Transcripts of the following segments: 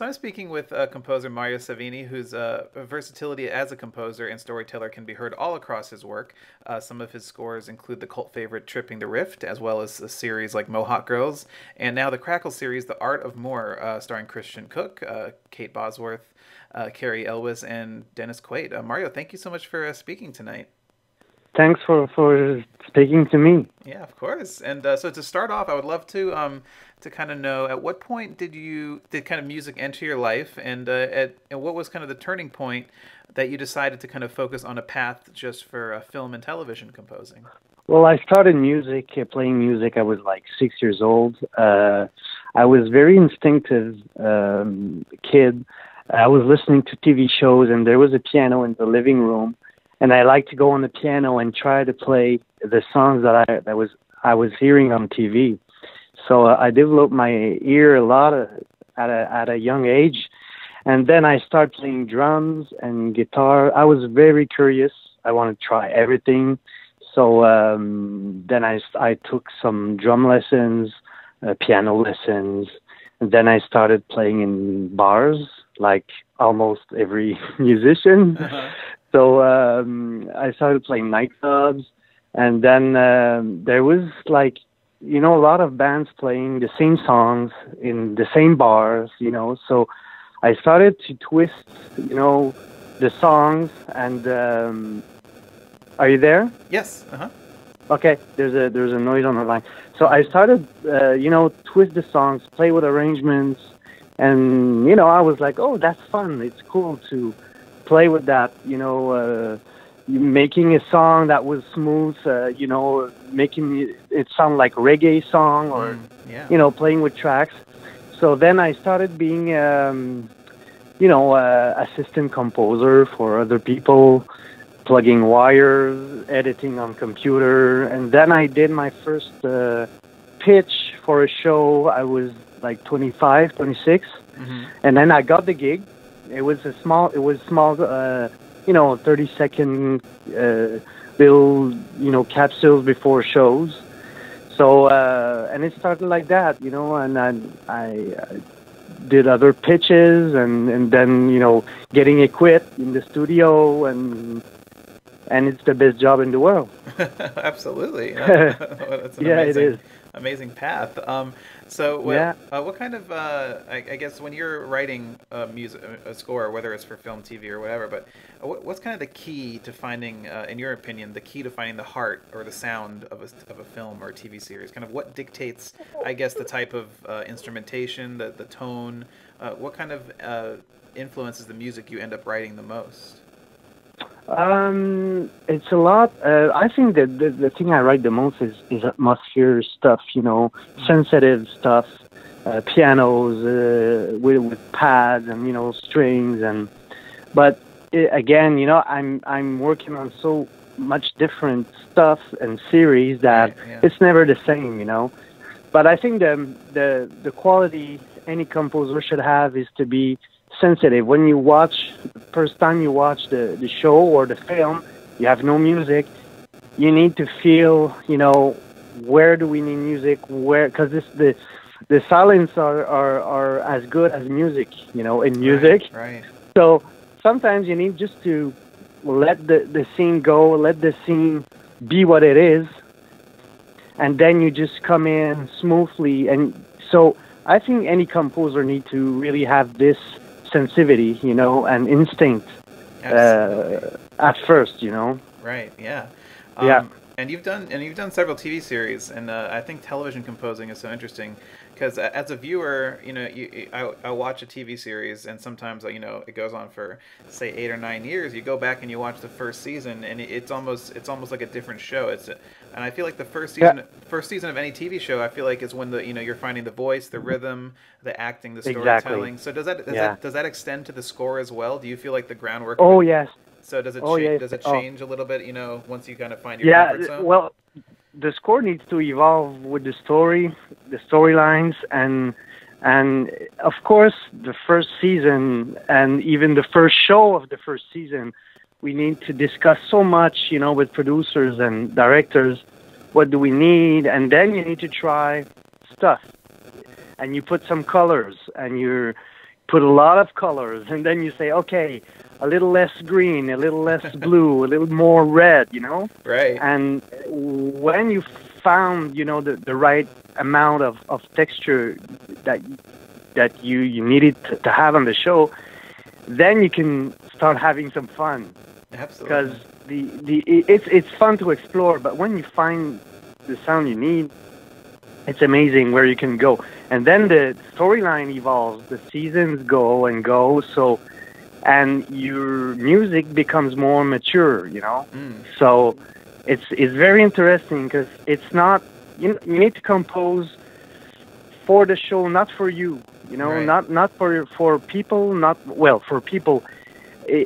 So I'm speaking with uh, composer Mario Sévigny, whose uh, versatility as a composer and storyteller can be heard all across his work. Uh, some of his scores include the cult favorite Tripping the Rift, as well as a series like Mohawk Girls, and now the Crackle series, The Art of More, uh, starring Christian Cooke, uh, Kate Bosworth, uh, Cary Elwes, and Dennis Quaid. Mario, thank you so much for speaking tonight. Thanks for, for speaking to me. Yeah, of course. And so to start off, I would love to um, to kind of know at what point did you did kind of music enter your life, and uh, at and what was kind of the turning point that you decided to kind of focus on a path just for uh, film and television composing. Well, I started music, uh, playing music. I was like six years old. Uh, I was very instinctive um, kid. I was listening to TV shows, and there was a piano in the living room, and I like to go on the piano and try to play the songs that I that was I was hearing on TV. So uh, I developed my ear a lot of, at a at a young age, and then I started playing drums and guitar. I was very curious. I wanted to try everything. So um, then I I took some drum lessons, uh, piano lessons, and then I started playing in bars like almost every musician. Uh-huh. So um, I started playing nightclubs, and then um, there was like you know, a lot of bands playing the same songs in the same bars, you know. So I started to twist, you know, the songs and. Um, are you there? Yes. Uh huh. Okay. There's a there's a noise on the line. So I started, uh, you know, twist the songs, play with arrangements, and you know, I was like, oh, that's fun. It's cool to play with that, you know. Uh, making a song that was smooth, uh, you know, making it sound like reggae song or, mm, yeah. you know, playing with tracks. So then I started being, um, you know, uh, assistant composer for other people, plugging wires, editing on computer, and then I did my first uh, pitch for a show. I was like 25, 26, mm-hmm. and then I got the gig. It was a small, it was small uh, you know, 30 second uh, little, you know, capsules before shows. So, uh, and it started like that, you know, and I, I uh, did other pitches and, and then, you know, getting equipped in the studio and, and it's the best job in the world. Absolutely. yeah, amazing, it is. Amazing path. Um, so, what, yeah. Uh, what kind of, uh, I, I, guess, when you're writing a music, a score, whether it's for film, TV, or whatever, but what, what's kind of the key to finding, uh, in your opinion, the key to finding the heart or the sound of a, of a film or a TV series? Kind of what dictates, I guess, the type of uh, instrumentation, the, the tone? Uh, what kind of uh, influences the music you end up writing the most? Um, it's a lot. Uh, I think that the, the thing I write the most is, is atmosphere stuff, you know, sensitive stuff, uh, pianos uh, with, with pads and you know strings and. But it, again, you know, I'm I'm working on so much different stuff and series that yeah, yeah. it's never the same, you know. But I think the the the quality any composer should have is to be sensitive. When you watch, the first time you watch the, the show or the film, you have no music. You need to feel, you know, where do we need music? Where, because this the the silence are, are are as good as music, you know, in music. Right. right. So sometimes you need just to let the the scene go, let the scene be what it is, and then you just come in smoothly. And so I think any composer need to really have this sensitivity, you know, and instinct uh, at first, you know. Right. Yeah. Um, yeah. And you've done and you've done several TV series, and uh, I think television composing is so interesting because as a viewer, you know, you, I, I watch a TV series, and sometimes you know it goes on for say eight or nine years. You go back and you watch the first season, and it's almost it's almost like a different show. It's and I feel like the first season yeah. first season of any TV show, I feel like is when the you know you're finding the voice, the rhythm, the acting, the storytelling. Exactly. So does that does yeah. that does that extend to the score as well? Do you feel like the groundwork? Oh yes. So does it oh, cha- yes. does it oh. change oh. a little bit? You know, once you kind of find your yeah, comfort zone. well, the score needs to evolve with the story, the storylines, and and of course, the first season and even the first show of the first season, we need to discuss so much, you know, with producers and directors. What do we need? And then you need to try stuff. And you put some colors and you put a lot of colors, and then you say, okay, a little less green, a little less blue, a little more red, you know? Right. And when you found, you know, the, the right amount of, of texture that that you, you needed to, to have on the show, then you can start having some fun. Absolutely. Because the, the it's it's fun to explore, but when you find the sound you need, it's amazing where you can go. And then the storyline evolves, the seasons go and go, so and your music becomes more mature, you know. Mm. So it's it's very interesting because it's not you you need to compose for the show, not for you, you know, Right. not not for for people, not well for people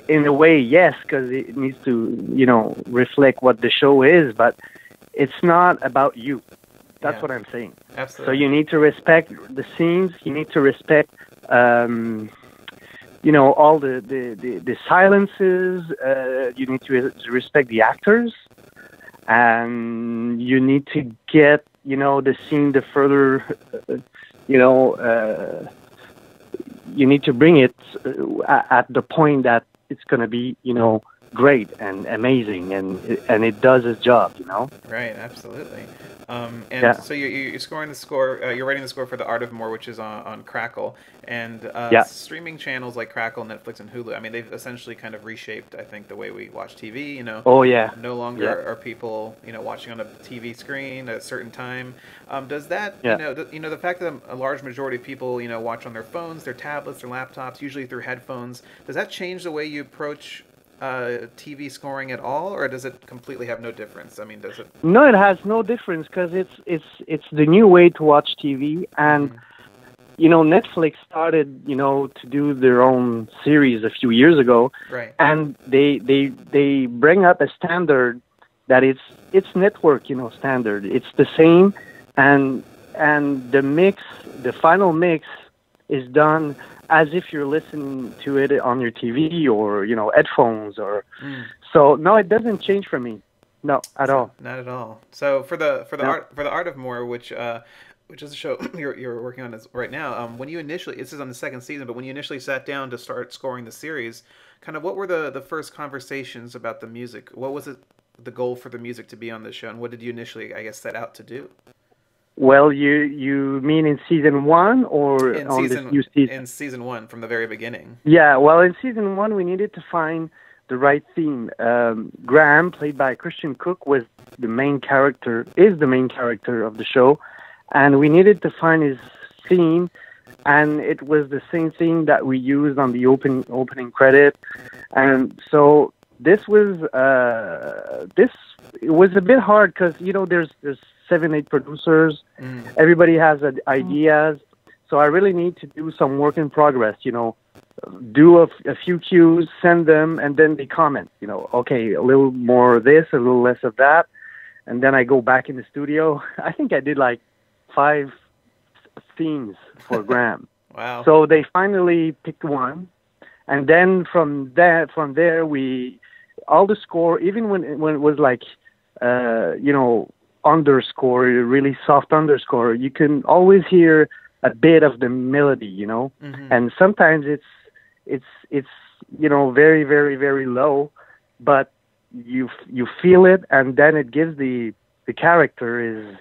in a way, yes, because it needs to you know reflect what the show is, but it's not about you. That's Yeah. what I'm saying. So you need to respect the scenes. You need to respect, um, you know, all the the, the, the silences. Uh, you need to respect the actors, and you need to get, you know, the scene the further, uh, you know, uh, you need to bring it uh, at at the point that it's going to be, you know, great and amazing, and and it does its job, you know. Right, absolutely. Um, and Yeah. so you, you- you're scoring the score. Uh, you're writing the score for the Art of More, which is on, on Crackle, and uh, Yeah. streaming channels like Crackle, Netflix, and Hulu. I mean, they've essentially kind of reshaped, I think, the way we watch TV. You know, Oh yeah. no longer Yeah. are people, you know, watching on a TV screen at a certain time. Um, does that, you know, the, you know, the fact that a large majority of people, you know, watch on their phones, their tablets, their laptops, usually through headphones, does that change the way you approach uh, TV scoring at all, or does it completely have no difference? I mean, does it? No, it has no difference because it's it's it's the new way to watch TV, and you know Netflix started you know to do their own series a few years ago, Right. and they they they bring up a standard that it's it's network you know standard. It's the same, and and the mix, the final mix, is done as if you're listening to it on your TV or you know headphones or Mm. so. No, it doesn't change for me. No, at all. Not at all. So for the for the No. art for the art of more, which uh, which is a show you're, you're working on is right now. Um, when you initially this is on the second season, but when you initially sat down to start scoring the series, kind of what were the the first conversations about the music? What was it the goal for the music to be on the show, and what did you initially, I guess, set out to do? Well, you you mean in season one or In on season this new season? in season one from the very beginning. Yeah, well, in season one, we needed to find the right theme. Um, Graham, played by Christian Cooke, was the main character, is the main character of the show, and we needed to find his theme, and it was the same theme that we used on the open opening credit, and so this was uh, this it was a bit hard because you know there's there's seven eight producers. Mm. everybody has uh, ideas. So i really need to do some work in progress you know. Do a, a few cues send them and then they comment you know okay a little more of this a little less of that. And then i go back in the studio. I think i did like five themes for graham. Wow. so they finally picked one, and then from that, from there, we all the score, even when it- when it was like, uh, you know, underscore, really soft underscore, you can always hear a bit of the melody, you know, Mhm. and sometimes it's it's it's you know very very very low, but you you feel it, and then it gives the the character is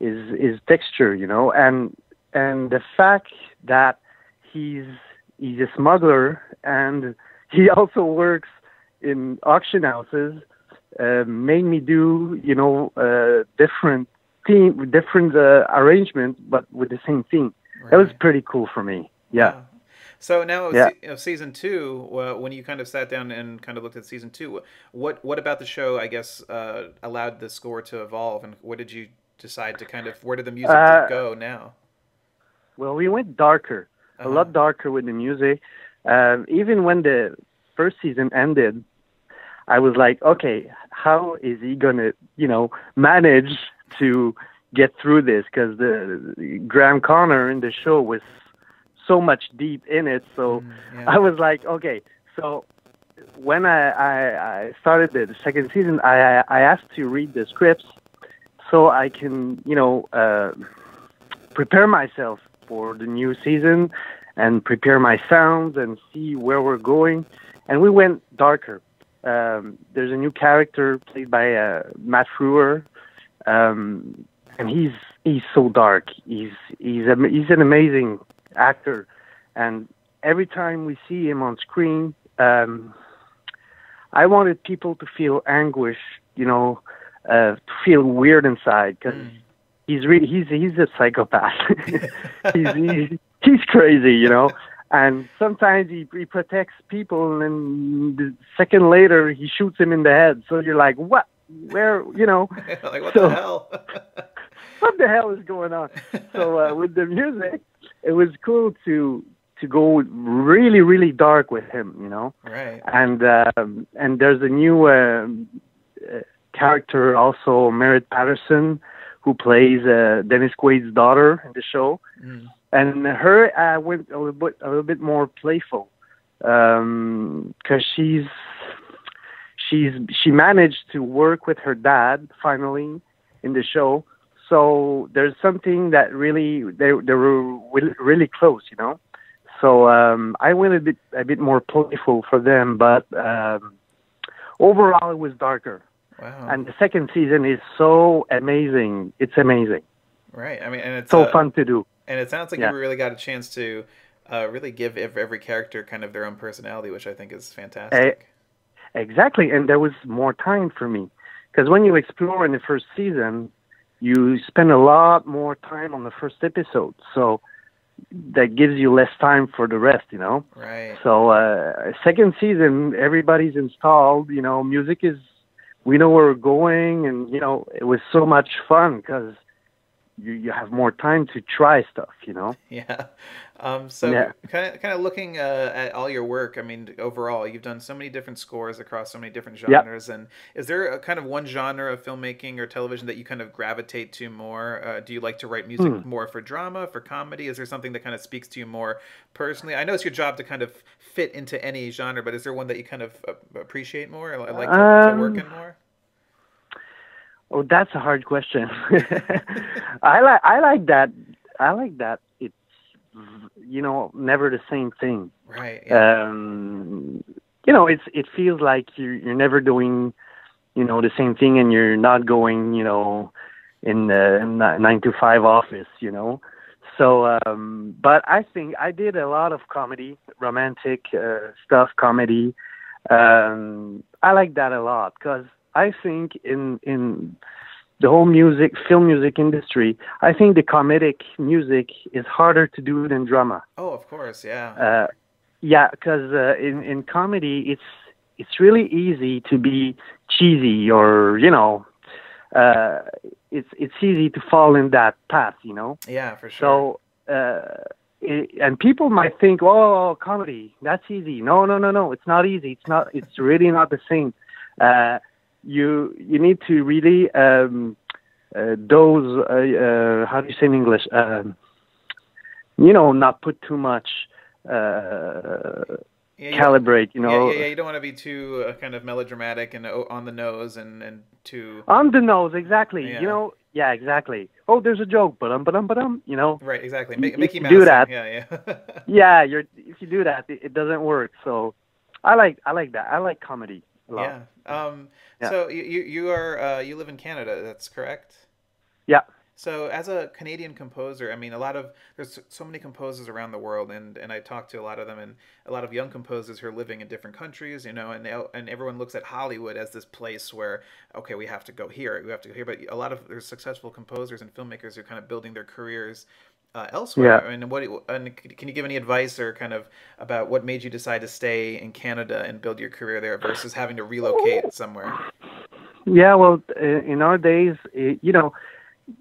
is is texture, you know, and and the fact that he's he's a smuggler and he also works in auction houses uh, made me do you know uh, different theme different uh, arrangement but with the same theme that was pretty cool for me yeah Wow. So now, Yeah. se- season two, uh, when you kind of sat down and kind of looked at season two, what what about the show? I guess uh, allowed the score to evolve, and what did you decide to kind of? Where did the music Uh, go now? well we went darker a Uh-huh. lot darker with the music um, even when the first season ended i was like okay how is he gonna you know manage to get through this because the graham connor in the show was so much deep in it so Mm, yeah. I was like, okay. So when I, I, I started the, second season, I, I I asked to read the scripts so I can, you know, uh, prepare myself for the new season and prepare my sounds and see where we're going. And we went darker. Um, there's a new character played by uh, Matt Frewer, um, and he's he's so dark. He's he's a, he's an amazing actor, and every time we see him on screen, um, I wanted people to feel anguish, you know, uh, to feel weird inside because mm. he's really he's he's a psychopath. he's, he's he's crazy, you know. And sometimes he, he protects people, and the second later he shoots him in the head. So you're like, what? Where? You know? like what so, the hell? what the hell is going on? So uh, with the music, it was cool to to go really really dark with him, you know. Right. And um, and there's a new uh, uh, character also, Merritt Patterson, who plays uh, Dennis Quaid's daughter in the show, mm. And her I went a little bit a little bit more playful because um, she's she's she managed to work with her dad finally in the show. So there's something that really they they were really close, you know. So um, I went a bit a bit more playful for them, but um, overall it was darker. Wow. And the second season is so amazing. It's amazing. Right. I mean, and it's so uh, fun to do. And it sounds like yeah. you really got a chance to uh, really give every character kind of their own personality, which I think is fantastic. exactly. And there was more time for me because when you explore in the first season, you spend a lot more time on the first episode. So that gives you less time for the rest, you know. Right. So uh, second season, everybody's installed. You know, music is. We know where we're going, and you know, it was so much fun because you you have more time to try stuff, you know. Yeah. Um, so yeah. kind of kind of looking uh, at all your work. I mean, overall, you've done so many different scores across so many different genres. Yep. And is there a kind of one genre of filmmaking or television that you kind of gravitate to more? Uh, do you like to write music hmm. more for drama, for comedy? Is there something that kind of speaks to you more personally? I know it's your job to kind of fit into any genre, but is there one that you kind of uh, appreciate more, or like to, um, to work in more? Oh, that's a hard question. I like I like that. I like that. It's you know never the same thing. Right. Yeah. Um, you know, it's it feels like you're you're never doing you know the same thing, and you're not going you know in the nine to five office. You know. So, um, but I think I did a lot of comedy, romantic uh, stuff, comedy. Um, I like that a lot because I think in in the whole music, film music industry, I think the comedic music is harder to do than drama. Oh, of course, yeah. Uh, yeah, because uh, in in comedy, it's it's really easy to be cheesy or you know, uh, it's it's easy to fall in that path, you know. Yeah, for sure. So. Uh, it, and people might think, "Oh, comedy, that's easy." No, no, no, no. It's not easy. It's not. It's really not the same. Uh, you you need to really um, uh, dose. Uh, uh, how do you say in English? Um, you know, not put too much. Uh, yeah, calibrate, you know. Yeah, yeah, yeah. You don't want to be too uh, kind of melodramatic and on the nose and and too on the nose, exactly. Yeah. You know, yeah, exactly. Oh, there's a joke, but um, but um, but um, you know. Right, exactly. M- Mickey Mouse. Do that. Yeah, yeah. yeah, you're if you do that, it, it, doesn't work. So, I like I like that. I like comedy. a Yeah. Um, yeah. So you you are uh, you live in Canada. That's correct. Yeah. So as a Canadian composer, I mean, a lot of there's so many composers around the world, and and I talk to a lot of them, and a lot of young composers who are living in different countries, you know, and they, and everyone looks at Hollywood as this place where okay, we have to go here, we have to go here, but a lot of there's successful composers and filmmakers who are kind of building their careers uh, elsewhere. Yeah. And what and can you give any advice or kind of about what made you decide to stay in Canada and build your career there versus having to relocate somewhere? Yeah, well, in our days, you know,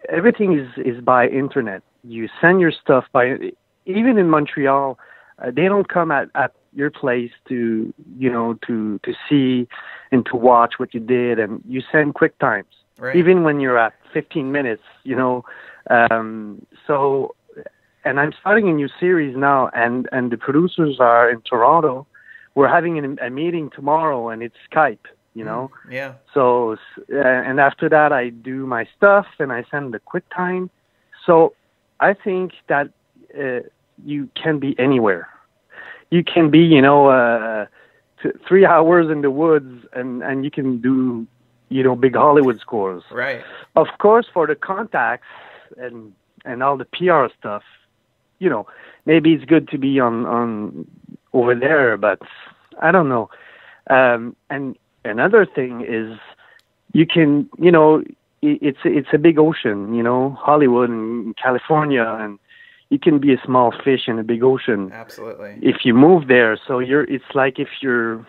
everything is is by internet. You send your stuff by even in Montreal, uh, they don't come at at your place to you know to to see and to watch what you did, and you send quick times. Right. Even when you're at 15 minutes, you know. Um, so and I'm starting a new series now, and and the producers are in Toronto. We're having a, a meeting tomorrow, and it's Skype. You know. Mm, yeah. So uh, and after that, I do my stuff, and I send the quick time. So I think that uh, you can be anywhere. You can be, you know, uh, t- three hours in the woods, and and you can do, you know, big Hollywood scores. Right. Of course, for the contacts and and all the PR stuff, you know, maybe it's good to be on on over there, but I don't know. Um, and another thing is, you can, you know, it's it's a big ocean, you know, Hollywood and California, and you can be a small fish in a big ocean. Absolutely. If you move there, so you're, it's like if you're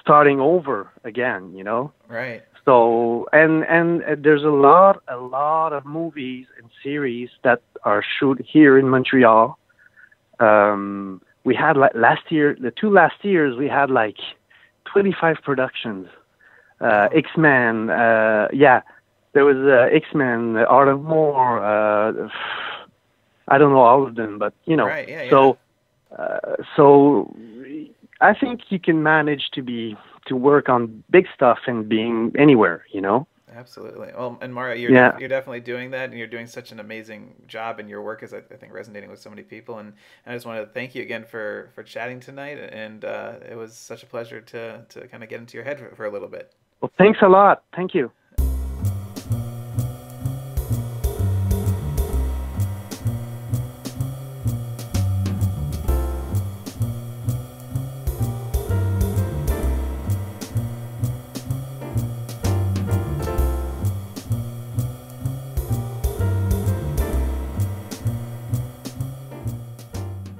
starting over again, you know. Right. So and and there's a lot a lot of movies and series that are shoot here in Montreal. Um, we had like last year, the two last years, we had like 25 productions. Uh, X Men, uh, yeah, there was uh, X Men, Art of More. Uh, I don't know all of them, but you know. Right, yeah, so, uh, so I think you can manage to be to work on big stuff and being anywhere, you know. Absolutely. Well, and Mario, you're Yeah. you're definitely doing that, and you're doing such an amazing job, and your work is, I think, resonating with so many people. And I just wanted to thank you again for for chatting tonight, and uh, it was such a pleasure to to kind of get into your head for, for a little bit. Well, thanks a lot. Thank you.